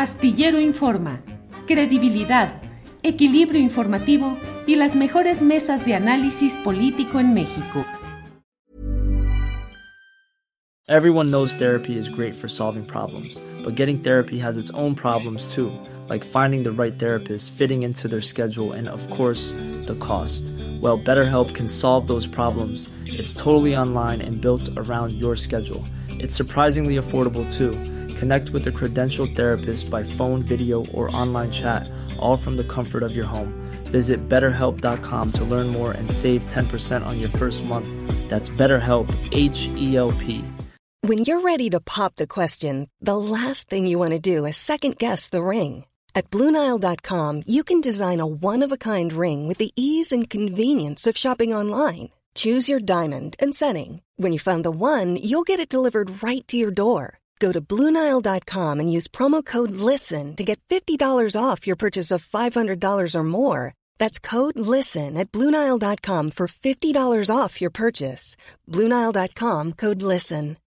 Astillero Informa, credibilidad, equilibrio informativo y las mejores mesas de análisis político en México. Everyone knows therapy is great for solving problems, but getting therapy has its own problems too, like finding the right therapist, fitting into their schedule, and of course, the cost. Well, BetterHelp can solve those problems. It's totally online and built around your schedule. It's surprisingly affordable too. Connect with a credentialed therapist by phone, video, or online chat, all from the comfort of your home. Visit betterhelp.com to learn more and save 10% on your first month. That's BetterHelp, H E L P. When you're ready to pop the question, the last thing you want to do is second guess the ring. At Bluenile.com, you can design a one of a kind ring with the ease and convenience of shopping online. Choose your diamond and setting. When you find the one, you'll get it delivered right to your door. Go to Bluenile.com and use promo code LISTEN to get $50 off your purchase of $500 or more. That's code LISTEN at Bluenile.com for $50 off your purchase. Bluenile.com code LISTEN.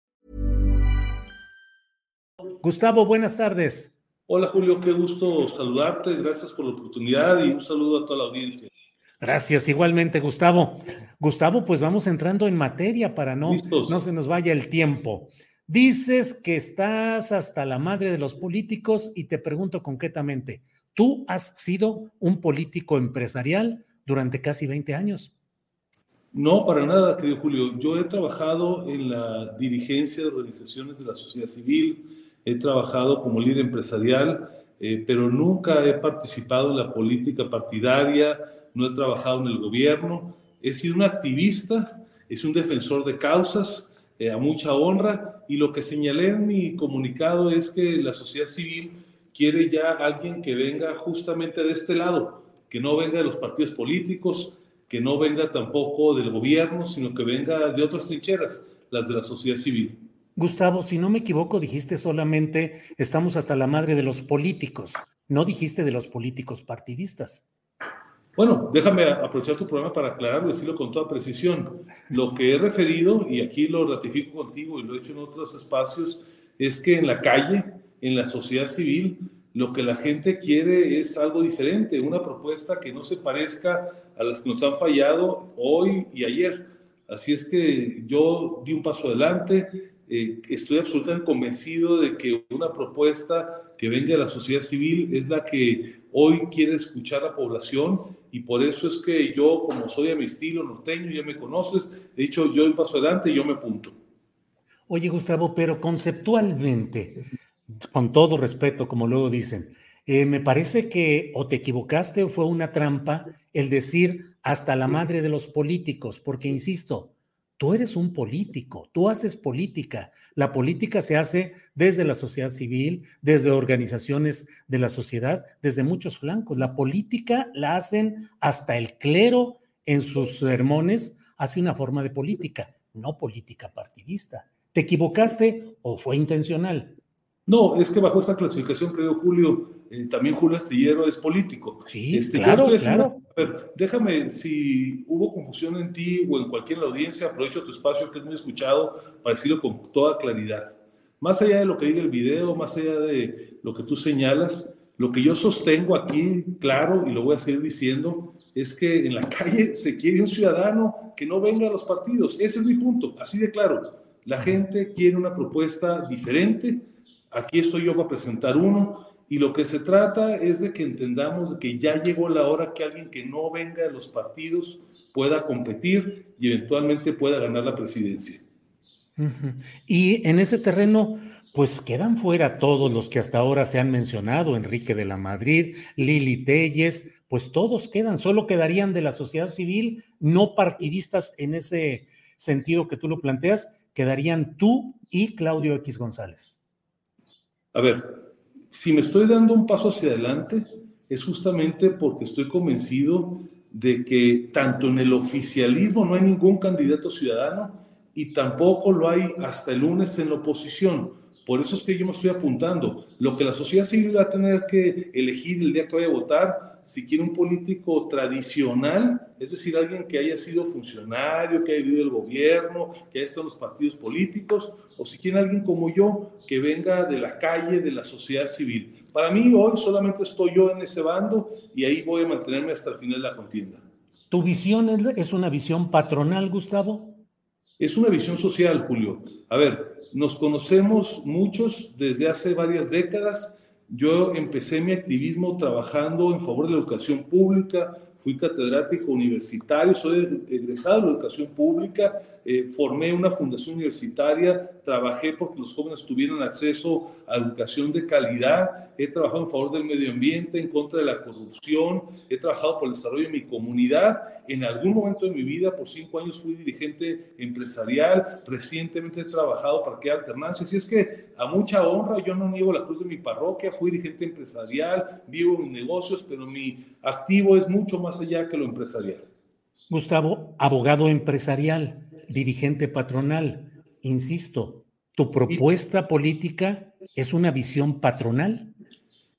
Gustavo, buenas tardes. Hola Julio, qué gusto saludarte. Gracias por la oportunidad y un saludo a toda la audiencia. Gracias, igualmente, Gustavo. Gustavo, pues vamos entrando en materia para no, no se nos vaya el tiempo. Dices que estás hasta la madre de los políticos y te pregunto concretamente, ¿tú has sido un político empresarial durante casi 20 años? No, para nada, querido Julio. Yo he trabajado en la dirigencia de organizaciones de la sociedad civil, he trabajado como líder empresarial, eh, pero nunca he participado en la política partidaria, no he trabajado en el gobierno, he sido un activista, he sido un defensor de causas, eh, a mucha honra y lo que señalé en mi comunicado es que la sociedad civil quiere ya alguien que venga justamente de este lado, que no venga de los partidos políticos, que no venga tampoco del gobierno, sino que venga de otras trincheras, las de la sociedad civil. Gustavo, si no me equivoco, dijiste solamente estamos hasta la madre de los políticos, no dijiste de los políticos partidistas. Bueno, déjame aprovechar tu programa para aclararlo y decirlo con toda precisión. Lo que he referido, y aquí lo ratifico contigo y lo he hecho en otros espacios, es que en la calle, en la sociedad civil, lo que la gente quiere es algo diferente, una propuesta que no se parezca a las que nos han fallado hoy y ayer. Así es que yo di un paso adelante, eh, estoy absolutamente convencido de que una propuesta que venga de la sociedad civil es la que hoy quiere escuchar la población y por eso es que yo, como soy a mi estilo norteño, ya me conoces, he dicho yo paso adelante y yo me apunto. Oye, Gustavo, pero conceptualmente, con todo respeto, como luego dicen, eh, me parece que o te equivocaste o fue una trampa el decir hasta la madre de los políticos, porque insisto, Tú eres un político, tú haces política. La política se hace desde la sociedad civil, desde organizaciones de la sociedad, desde muchos flancos. La política la hacen hasta el clero en sus sermones, hace una forma de política, no política partidista. ¿Te equivocaste o fue intencional? No, es que bajo esa clasificación, creo, Julio, eh, también Julio Astillero es político. Sí, este, claro, claro. déjame, si hubo confusión en ti o en cualquier audiencia, aprovecho tu espacio que es muy escuchado para decirlo con toda claridad. Más allá de lo que diga el video, más allá de lo que tú señalas, lo que yo sostengo aquí, claro, y lo voy a seguir diciendo, es que en la calle se quiere un ciudadano que no venga a los partidos. Ese es mi punto, así de claro. La gente quiere una propuesta diferente Aquí estoy yo para presentar uno y lo que se trata es de que entendamos que ya llegó la hora que alguien que no venga de los partidos pueda competir y eventualmente pueda ganar la presidencia. Y en ese terreno, pues quedan fuera todos los que hasta ahora se han mencionado, Enrique de la Madrid, Lili Telles, pues todos quedan, solo quedarían de la sociedad civil, no partidistas en ese sentido que tú lo planteas, quedarían tú y Claudio X González. A ver, si me estoy dando un paso hacia adelante, es justamente porque estoy convencido de que tanto en el oficialismo no hay ningún candidato ciudadano y tampoco lo hay hasta el lunes en la oposición. Por eso es que yo me estoy apuntando. Lo que la sociedad civil va a tener que elegir el día que vaya a votar si quiere un político tradicional, es decir, alguien que haya sido funcionario, que haya vivido el gobierno, que haya estado en los partidos políticos, o si quiere alguien como yo, que venga de la calle, de la sociedad civil. Para mí hoy solamente estoy yo en ese bando y ahí voy a mantenerme hasta el final de la contienda. ¿Tu visión es una visión patronal, Gustavo? Es una visión social, Julio. A ver, nos conocemos muchos desde hace varias décadas yo empecé mi activismo trabajando en favor de la educación pública, fui catedrático universitario, soy egresado de la educación pública, eh, formé una fundación universitaria, trabajé porque los jóvenes tuvieran acceso a educación de calidad, he trabajado en favor del medio ambiente, en contra de la corrupción, he trabajado por el desarrollo de mi comunidad. En algún momento de mi vida, por cinco años, fui dirigente empresarial, recientemente he trabajado para que alternancia. Así es que a mucha honra, yo no niego la cruz de mi parroquia, fui dirigente empresarial, vivo en negocios, pero mi activo es mucho más allá que lo empresarial. Gustavo, abogado empresarial, dirigente patronal, insisto, ¿tu propuesta política es una visión patronal?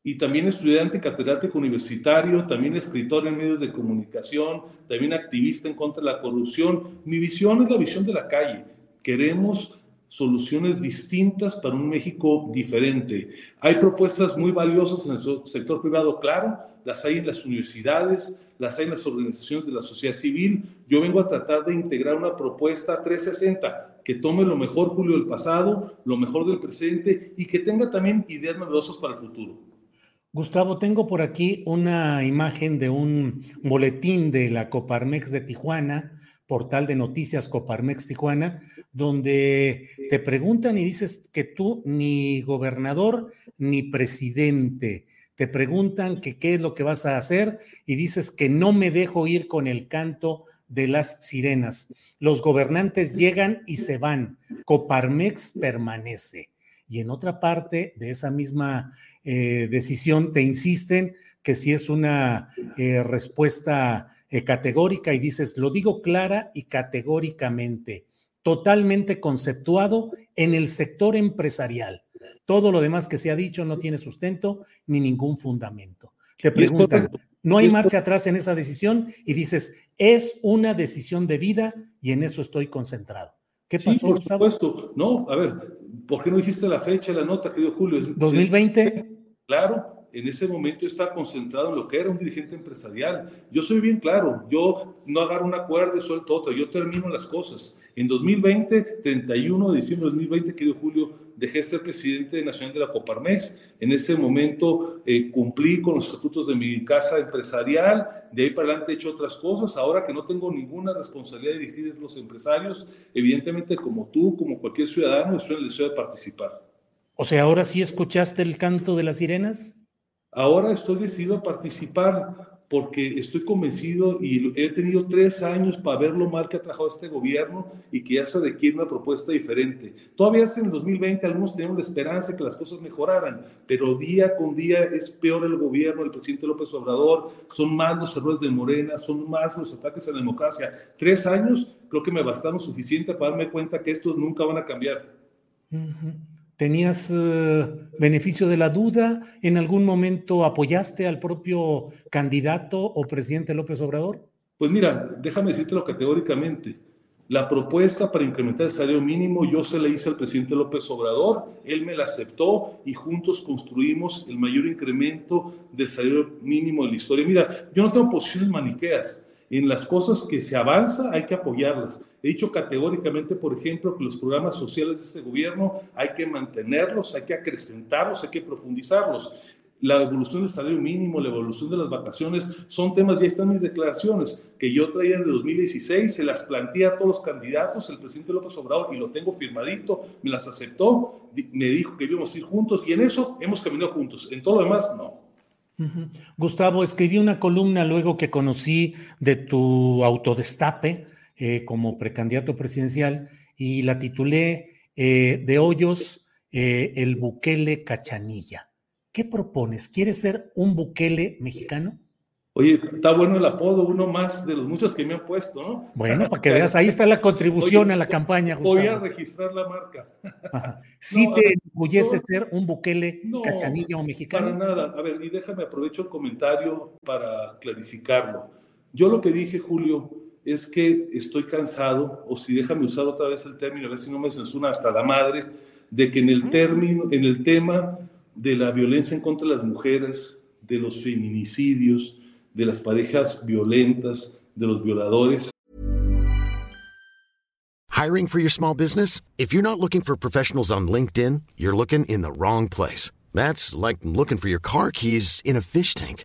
y también estudiante catedrático universitario, también escritor en medios de comunicación, también activista en contra de la corrupción. Mi visión es la visión de la calle. Queremos soluciones distintas para un México diferente. Hay propuestas muy valiosas en el sector privado, claro, las hay en las universidades, las hay en las organizaciones de la sociedad civil. Yo vengo a tratar de integrar una propuesta 360 que tome lo mejor, Julio, del pasado, lo mejor del presente y que tenga también ideas novedosas para el futuro. Gustavo, tengo por aquí una imagen de un boletín de la Coparmex de Tijuana, portal de noticias Coparmex Tijuana, donde te preguntan y dices que tú ni gobernador ni presidente. Te preguntan qué es lo que vas a hacer y dices que no me dejo ir con el canto de las sirenas. Los gobernantes llegan y se van. Coparmex permanece. Y en otra parte de esa misma eh, decisión te insisten que si es una eh, respuesta eh, categórica y dices, lo digo clara y categóricamente, totalmente conceptuado en el sector empresarial. Todo lo demás que se ha dicho no tiene sustento ni ningún fundamento. Te preguntan, no hay marcha atrás en esa decisión y dices, es una decisión de vida y en eso estoy concentrado. ¿Qué pasó, sí, por supuesto. No, a ver, ¿por qué no dijiste la fecha, la nota, querido Julio? ¿2020? claro, en ese momento está concentrado en lo que era un dirigente empresarial. Yo soy bien claro, yo no agarro una cuerda y suelto otra, yo termino las cosas. En 2020, 31 de diciembre de 2020, querido Julio, dejé de ser presidente nacional de la Coparmex. En ese momento eh, cumplí con los estatutos de mi casa empresarial. De ahí para adelante he hecho otras cosas. Ahora que no tengo ninguna responsabilidad de dirigir los empresarios, evidentemente como tú, como cualquier ciudadano, estoy en el deseo de participar. O sea, ¿ahora sí escuchaste el canto de las sirenas? Ahora estoy decidido a participar porque estoy convencido y he tenido tres años para ver lo mal que ha trabajado este gobierno y que ya se requiere una propuesta diferente. Todavía en el 2020 algunos teníamos la esperanza de que las cosas mejoraran, pero día con día es peor el gobierno, el presidente López Obrador, son más los errores de Morena, son más los ataques a la democracia. Tres años creo que me bastaron suficiente para darme cuenta que estos nunca van a cambiar. ¿Tenías eh, beneficio de la duda? ¿En algún momento apoyaste al propio candidato o presidente López Obrador? Pues mira, déjame decírtelo categóricamente. La propuesta para incrementar el salario mínimo yo se la hice al presidente López Obrador, él me la aceptó y juntos construimos el mayor incremento del salario mínimo de la historia. Mira, yo no tengo posiciones maniqueas en las cosas que se avanza hay que apoyarlas. He dicho categóricamente, por ejemplo, que los programas sociales de este gobierno hay que mantenerlos, hay que acrecentarlos, hay que profundizarlos. La evolución del salario mínimo, la evolución de las vacaciones, son temas, ya están mis declaraciones, que yo traía de 2016, se las planteé a todos los candidatos, el presidente López Obrador, y lo tengo firmadito, me las aceptó, me dijo que íbamos a ir juntos, y en eso hemos caminado juntos. En todo lo demás, no. Gustavo, escribí una columna luego que conocí de tu autodestape eh, como precandidato presidencial y la titulé eh, De Hoyos, eh, el Bukele Cachanilla. ¿Qué propones? ¿Quieres ser un Bukele mexicano? Oye, está bueno el apodo, uno más de los muchos que me han puesto, ¿no? Bueno, para que veas, ahí está la contribución a la campaña. Gustavo. Voy a registrar la marca. ¿Sí te enorgullece ser un Bukele cachanilla o mexicano? Para nada. A ver, y déjame aprovecho el comentario para clarificarlo. Yo lo que dije, Julio, es que estoy cansado, o si déjame usar otra vez el término, a ver si no me censura hasta la madre, de que en el término, en el tema de la violencia en contra de las mujeres, de los feminicidios, de las parejas violentas, de los violadores. Hiring for your small business? If you're not looking for professionals on LinkedIn, you're looking in the wrong place. That's like looking for your car keys in a fish tank.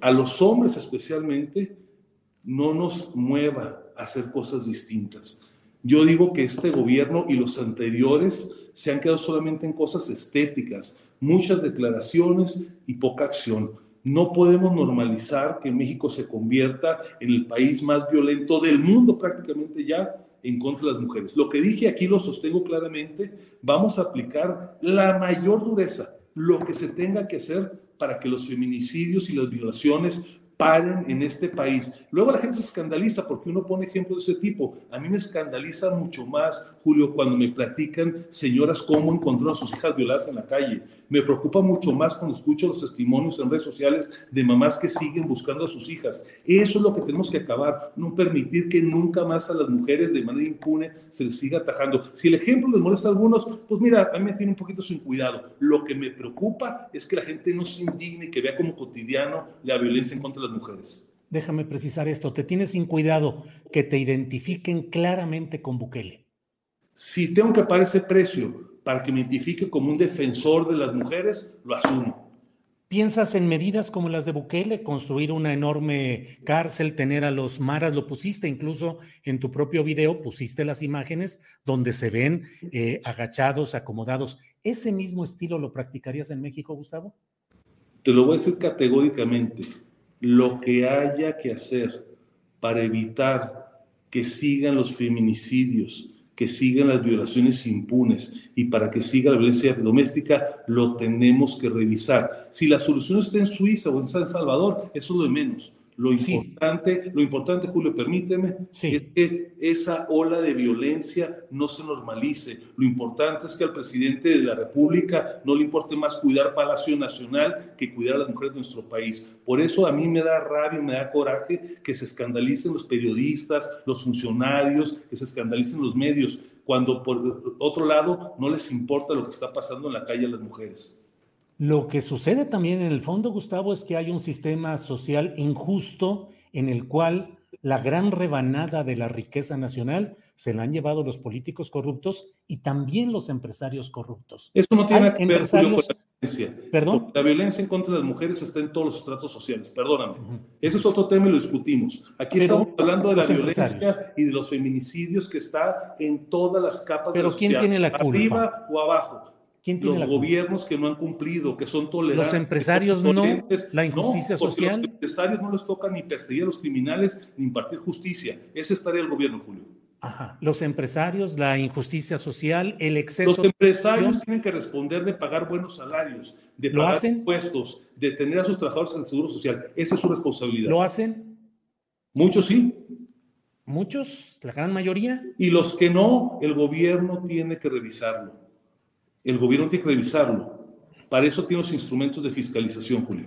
A los hombres, especialmente, no nos mueva a hacer cosas distintas. Yo digo que este gobierno y los anteriores se han quedado solamente en cosas estéticas muchas declaraciones y poca acción. No podemos normalizar que México se convierta en el país más violento del mundo prácticamente ya en contra de las mujeres. Lo que dije aquí lo sostengo claramente, vamos a aplicar la mayor dureza, lo que se tenga que hacer para que los feminicidios y las violaciones paren en este país. Luego la gente se escandaliza porque uno pone ejemplos de ese tipo. A mí me escandaliza mucho más, Julio, cuando me platican señoras cómo encontraron a sus hijas violadas en la calle. Me preocupa mucho más cuando escucho los testimonios en redes sociales de mamás que siguen buscando a sus hijas. Eso es lo que tenemos que acabar, no permitir que nunca más a las mujeres de manera impune se les siga atajando. Si el ejemplo les molesta a algunos, pues mira, a mí me tiene un poquito sin cuidado. Lo que me preocupa es que la gente no se indigne que vea como cotidiano la violencia en contra de las mujeres. Déjame precisar esto, te tienes sin cuidado que te identifiquen claramente con Bukele. Si tengo que pagar ese precio para que me identifique como un defensor de las mujeres, lo asumo. ¿Piensas en medidas como las de Bukele, construir una enorme cárcel, tener a los maras? Lo pusiste incluso en tu propio video, pusiste las imágenes donde se ven eh, agachados, acomodados. ¿Ese mismo estilo lo practicarías en México, Gustavo? Te lo voy a decir categóricamente. Lo que haya que hacer para evitar que sigan los feminicidios, que sigan las violaciones impunes y para que siga la violencia doméstica, lo tenemos que revisar. Si la solución está en Suiza o en San Salvador, eso es lo de menos. Lo importante, lo importante, Julio, permíteme, es que esa ola de violencia no se normalice. Lo importante es que al presidente de la República no le importe más cuidar Palacio Nacional que cuidar a las mujeres de nuestro país. Por eso a mí me da rabia, me da coraje que se escandalicen los periodistas, los funcionarios, que se escandalicen los medios, cuando por otro lado no les importa lo que está pasando en la calle a las mujeres. Lo que sucede también en el fondo, Gustavo, es que hay un sistema social injusto en el cual la gran rebanada de la riqueza nacional se la han llevado los políticos corruptos y también los empresarios corruptos. Eso no tiene que ver con la violencia. ¿Perdón? La violencia en contra de las mujeres está en todos los estratos sociales, perdóname. Ese es otro tema y lo discutimos. Aquí estamos hablando de la violencia y de los feminicidios que está en todas las capas Pero de la ¿quién tiene la culpa? Arriba o abajo los gobiernos que no han cumplido, que son tolerantes. Los empresarios no, la injusticia social. Los empresarios no les toca ni perseguir a los criminales ni impartir justicia. Ese es tarea del gobierno, Julio. Ajá. Los empresarios, la injusticia social, el exceso. Los empresarios tienen que responder de pagar buenos salarios, de pagar impuestos, de tener a sus trabajadores en el seguro social. Esa es su responsabilidad. ¿Lo hacen? Muchos sí. ¿Muchos? ¿La gran mayoría? Y los que no, el gobierno tiene que revisarlo el gobierno tiene que revisarlo. Para eso tiene los instrumentos de fiscalización, Julio.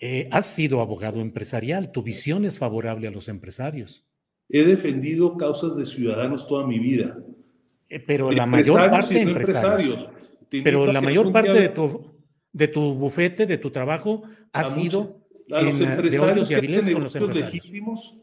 Eh, has sido abogado empresarial, tu visión es favorable a los empresarios. He defendido causas de ciudadanos toda mi vida. Eh, pero la mayor parte de empresarios. Pero la mayor parte de tu, de tu bufete, de tu trabajo, ha sido a los empresarios que hacen negocios legítimos,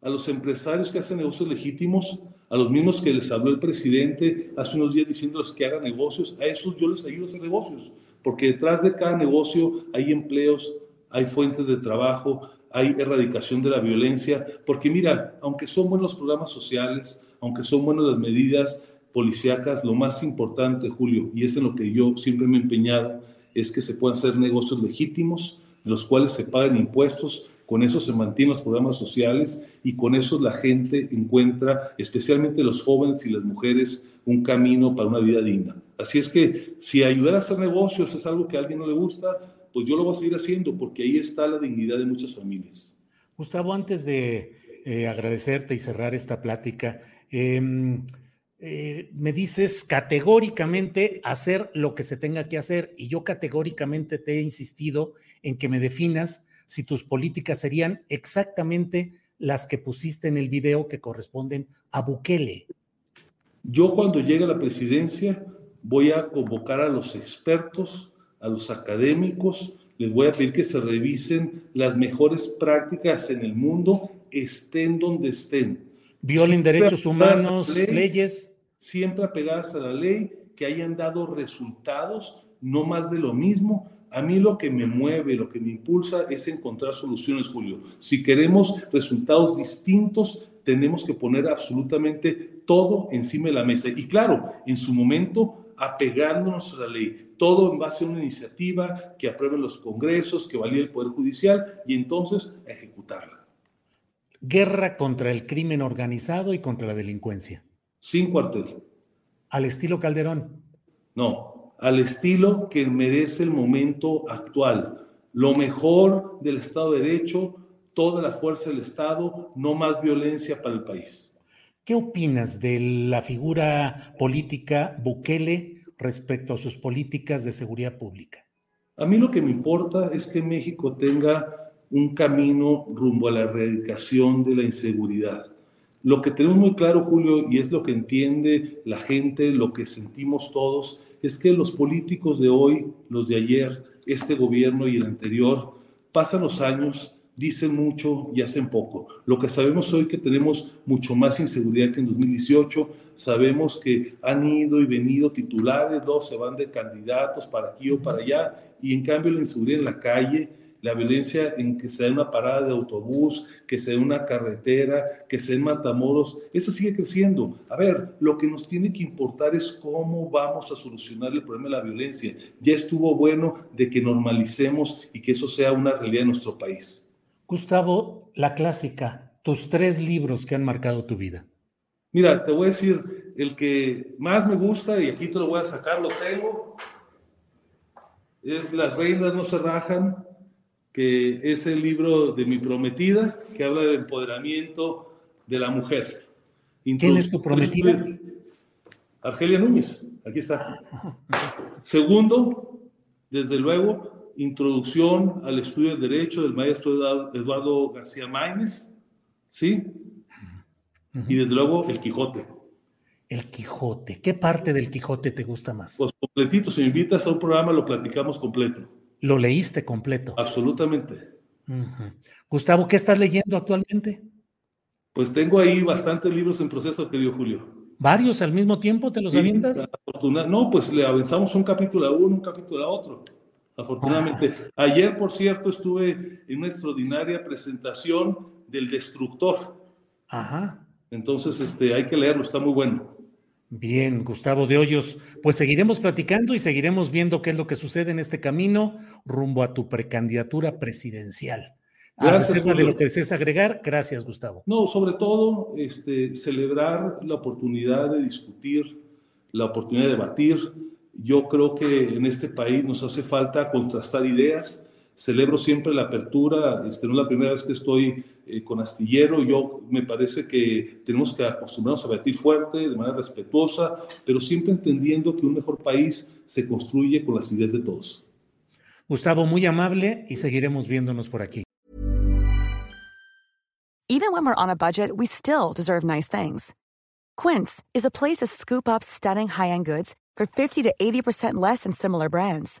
a los empresarios que hacen negocios legítimos, a los mismos que les habló el presidente hace unos días diciéndoles que hagan negocios, a esos yo les ayudo a hacer negocios, porque detrás de cada negocio hay empleos, hay fuentes de trabajo, hay erradicación de la violencia, porque mira, aunque son buenos programas sociales, aunque son buenas las medidas policíacas, lo más importante, Julio, y es en lo que yo siempre me he empeñado, es que se puedan hacer negocios legítimos, de los cuales se pagan impuestos, con eso se mantienen los programas sociales y con eso la gente encuentra, especialmente los jóvenes y las mujeres, un camino para una vida digna. Así es que si ayudar a hacer negocios es algo que a alguien no le gusta, pues yo lo voy a seguir haciendo porque ahí está la dignidad de muchas familias. Gustavo, antes de eh, agradecerte y cerrar esta plática, em, eh, me dices categóricamente hacer lo que se tenga que hacer y yo categóricamente te he insistido en que me definas si tus políticas serían exactamente las que pusiste en el video que corresponden a Bukele. Yo cuando llegue a la presidencia voy a convocar a los expertos, a los académicos, les voy a pedir que se revisen las mejores prácticas en el mundo, estén donde estén. Violen derechos humanos, leyes siempre apegadas a la ley, que hayan dado resultados, no más de lo mismo. A mí lo que me mueve, lo que me impulsa es encontrar soluciones, Julio. Si queremos resultados distintos, tenemos que poner absolutamente todo encima de la mesa. Y claro, en su momento, apegándonos a la ley, todo en base a una iniciativa que aprueben los congresos, que valide el Poder Judicial y entonces ejecutarla. Guerra contra el crimen organizado y contra la delincuencia sin cuartel. Al estilo Calderón. No, al estilo que merece el momento actual. Lo mejor del Estado de Derecho, toda la fuerza del Estado, no más violencia para el país. ¿Qué opinas de la figura política Bukele respecto a sus políticas de seguridad pública? A mí lo que me importa es que México tenga un camino rumbo a la erradicación de la inseguridad. Lo que tenemos muy claro, Julio, y es lo que entiende la gente, lo que sentimos todos, es que los políticos de hoy, los de ayer, este gobierno y el anterior, pasan los años, dicen mucho y hacen poco. Lo que sabemos hoy que tenemos mucho más inseguridad que en 2018, sabemos que han ido y venido titulares, dos se van de candidatos para aquí o para allá, y en cambio la inseguridad en la calle, la violencia en que se da una parada de autobús, que se da una carretera, que se den matamoros, eso sigue creciendo. A ver, lo que nos tiene que importar es cómo vamos a solucionar el problema de la violencia. Ya estuvo bueno de que normalicemos y que eso sea una realidad en nuestro país. Gustavo, la clásica, tus tres libros que han marcado tu vida. Mira, te voy a decir, el que más me gusta, y aquí te lo voy a sacar, lo tengo, es Las reinas no se rajan, que es el libro de mi prometida, que habla del empoderamiento de la mujer. ¿Quién es tu prometida? Argelia Núñez, aquí está. Segundo, desde luego, introducción al estudio del derecho del maestro Eduardo García Maínez, ¿sí? Y desde luego, el Quijote. El Quijote. ¿Qué parte del Quijote te gusta más? Pues completito, si me invitas a un programa lo platicamos completo. ¿Lo leíste completo? Absolutamente. Gustavo, ¿qué estás leyendo actualmente? Pues tengo ahí bastantes libros en proceso, querido Julio. ¿Varios al mismo tiempo te los avientas? No, pues le avanzamos un capítulo a uno, un capítulo a otro. Afortunadamente. Ah. Ayer, por cierto, estuve en una extraordinaria presentación del Destructor. Ajá. Entonces, este, hay que leerlo, está muy bueno. Bien, Gustavo de Hoyos, pues seguiremos platicando y seguiremos viendo qué es lo que sucede en este camino rumbo a tu precandidatura presidencial. Gracias, de lo que desees agregar, gracias, Gustavo. No, sobre todo, este, celebrar la oportunidad de discutir, la oportunidad de debatir. Yo creo que en este país nos hace falta contrastar ideas. Celebro siempre la apertura, este, no es la primera vez que estoy eh, con astillero. Yo me parece que tenemos que acostumbrarnos a batir fuerte, de manera respetuosa, pero siempre entendiendo que un mejor país se construye con las ideas de todos. Gustavo, muy amable y seguiremos viéndonos por aquí. Even when we're on a budget, we still deserve nice things. Quince is a place to scoop up stunning high-end goods for 50 to 80% less than similar brands.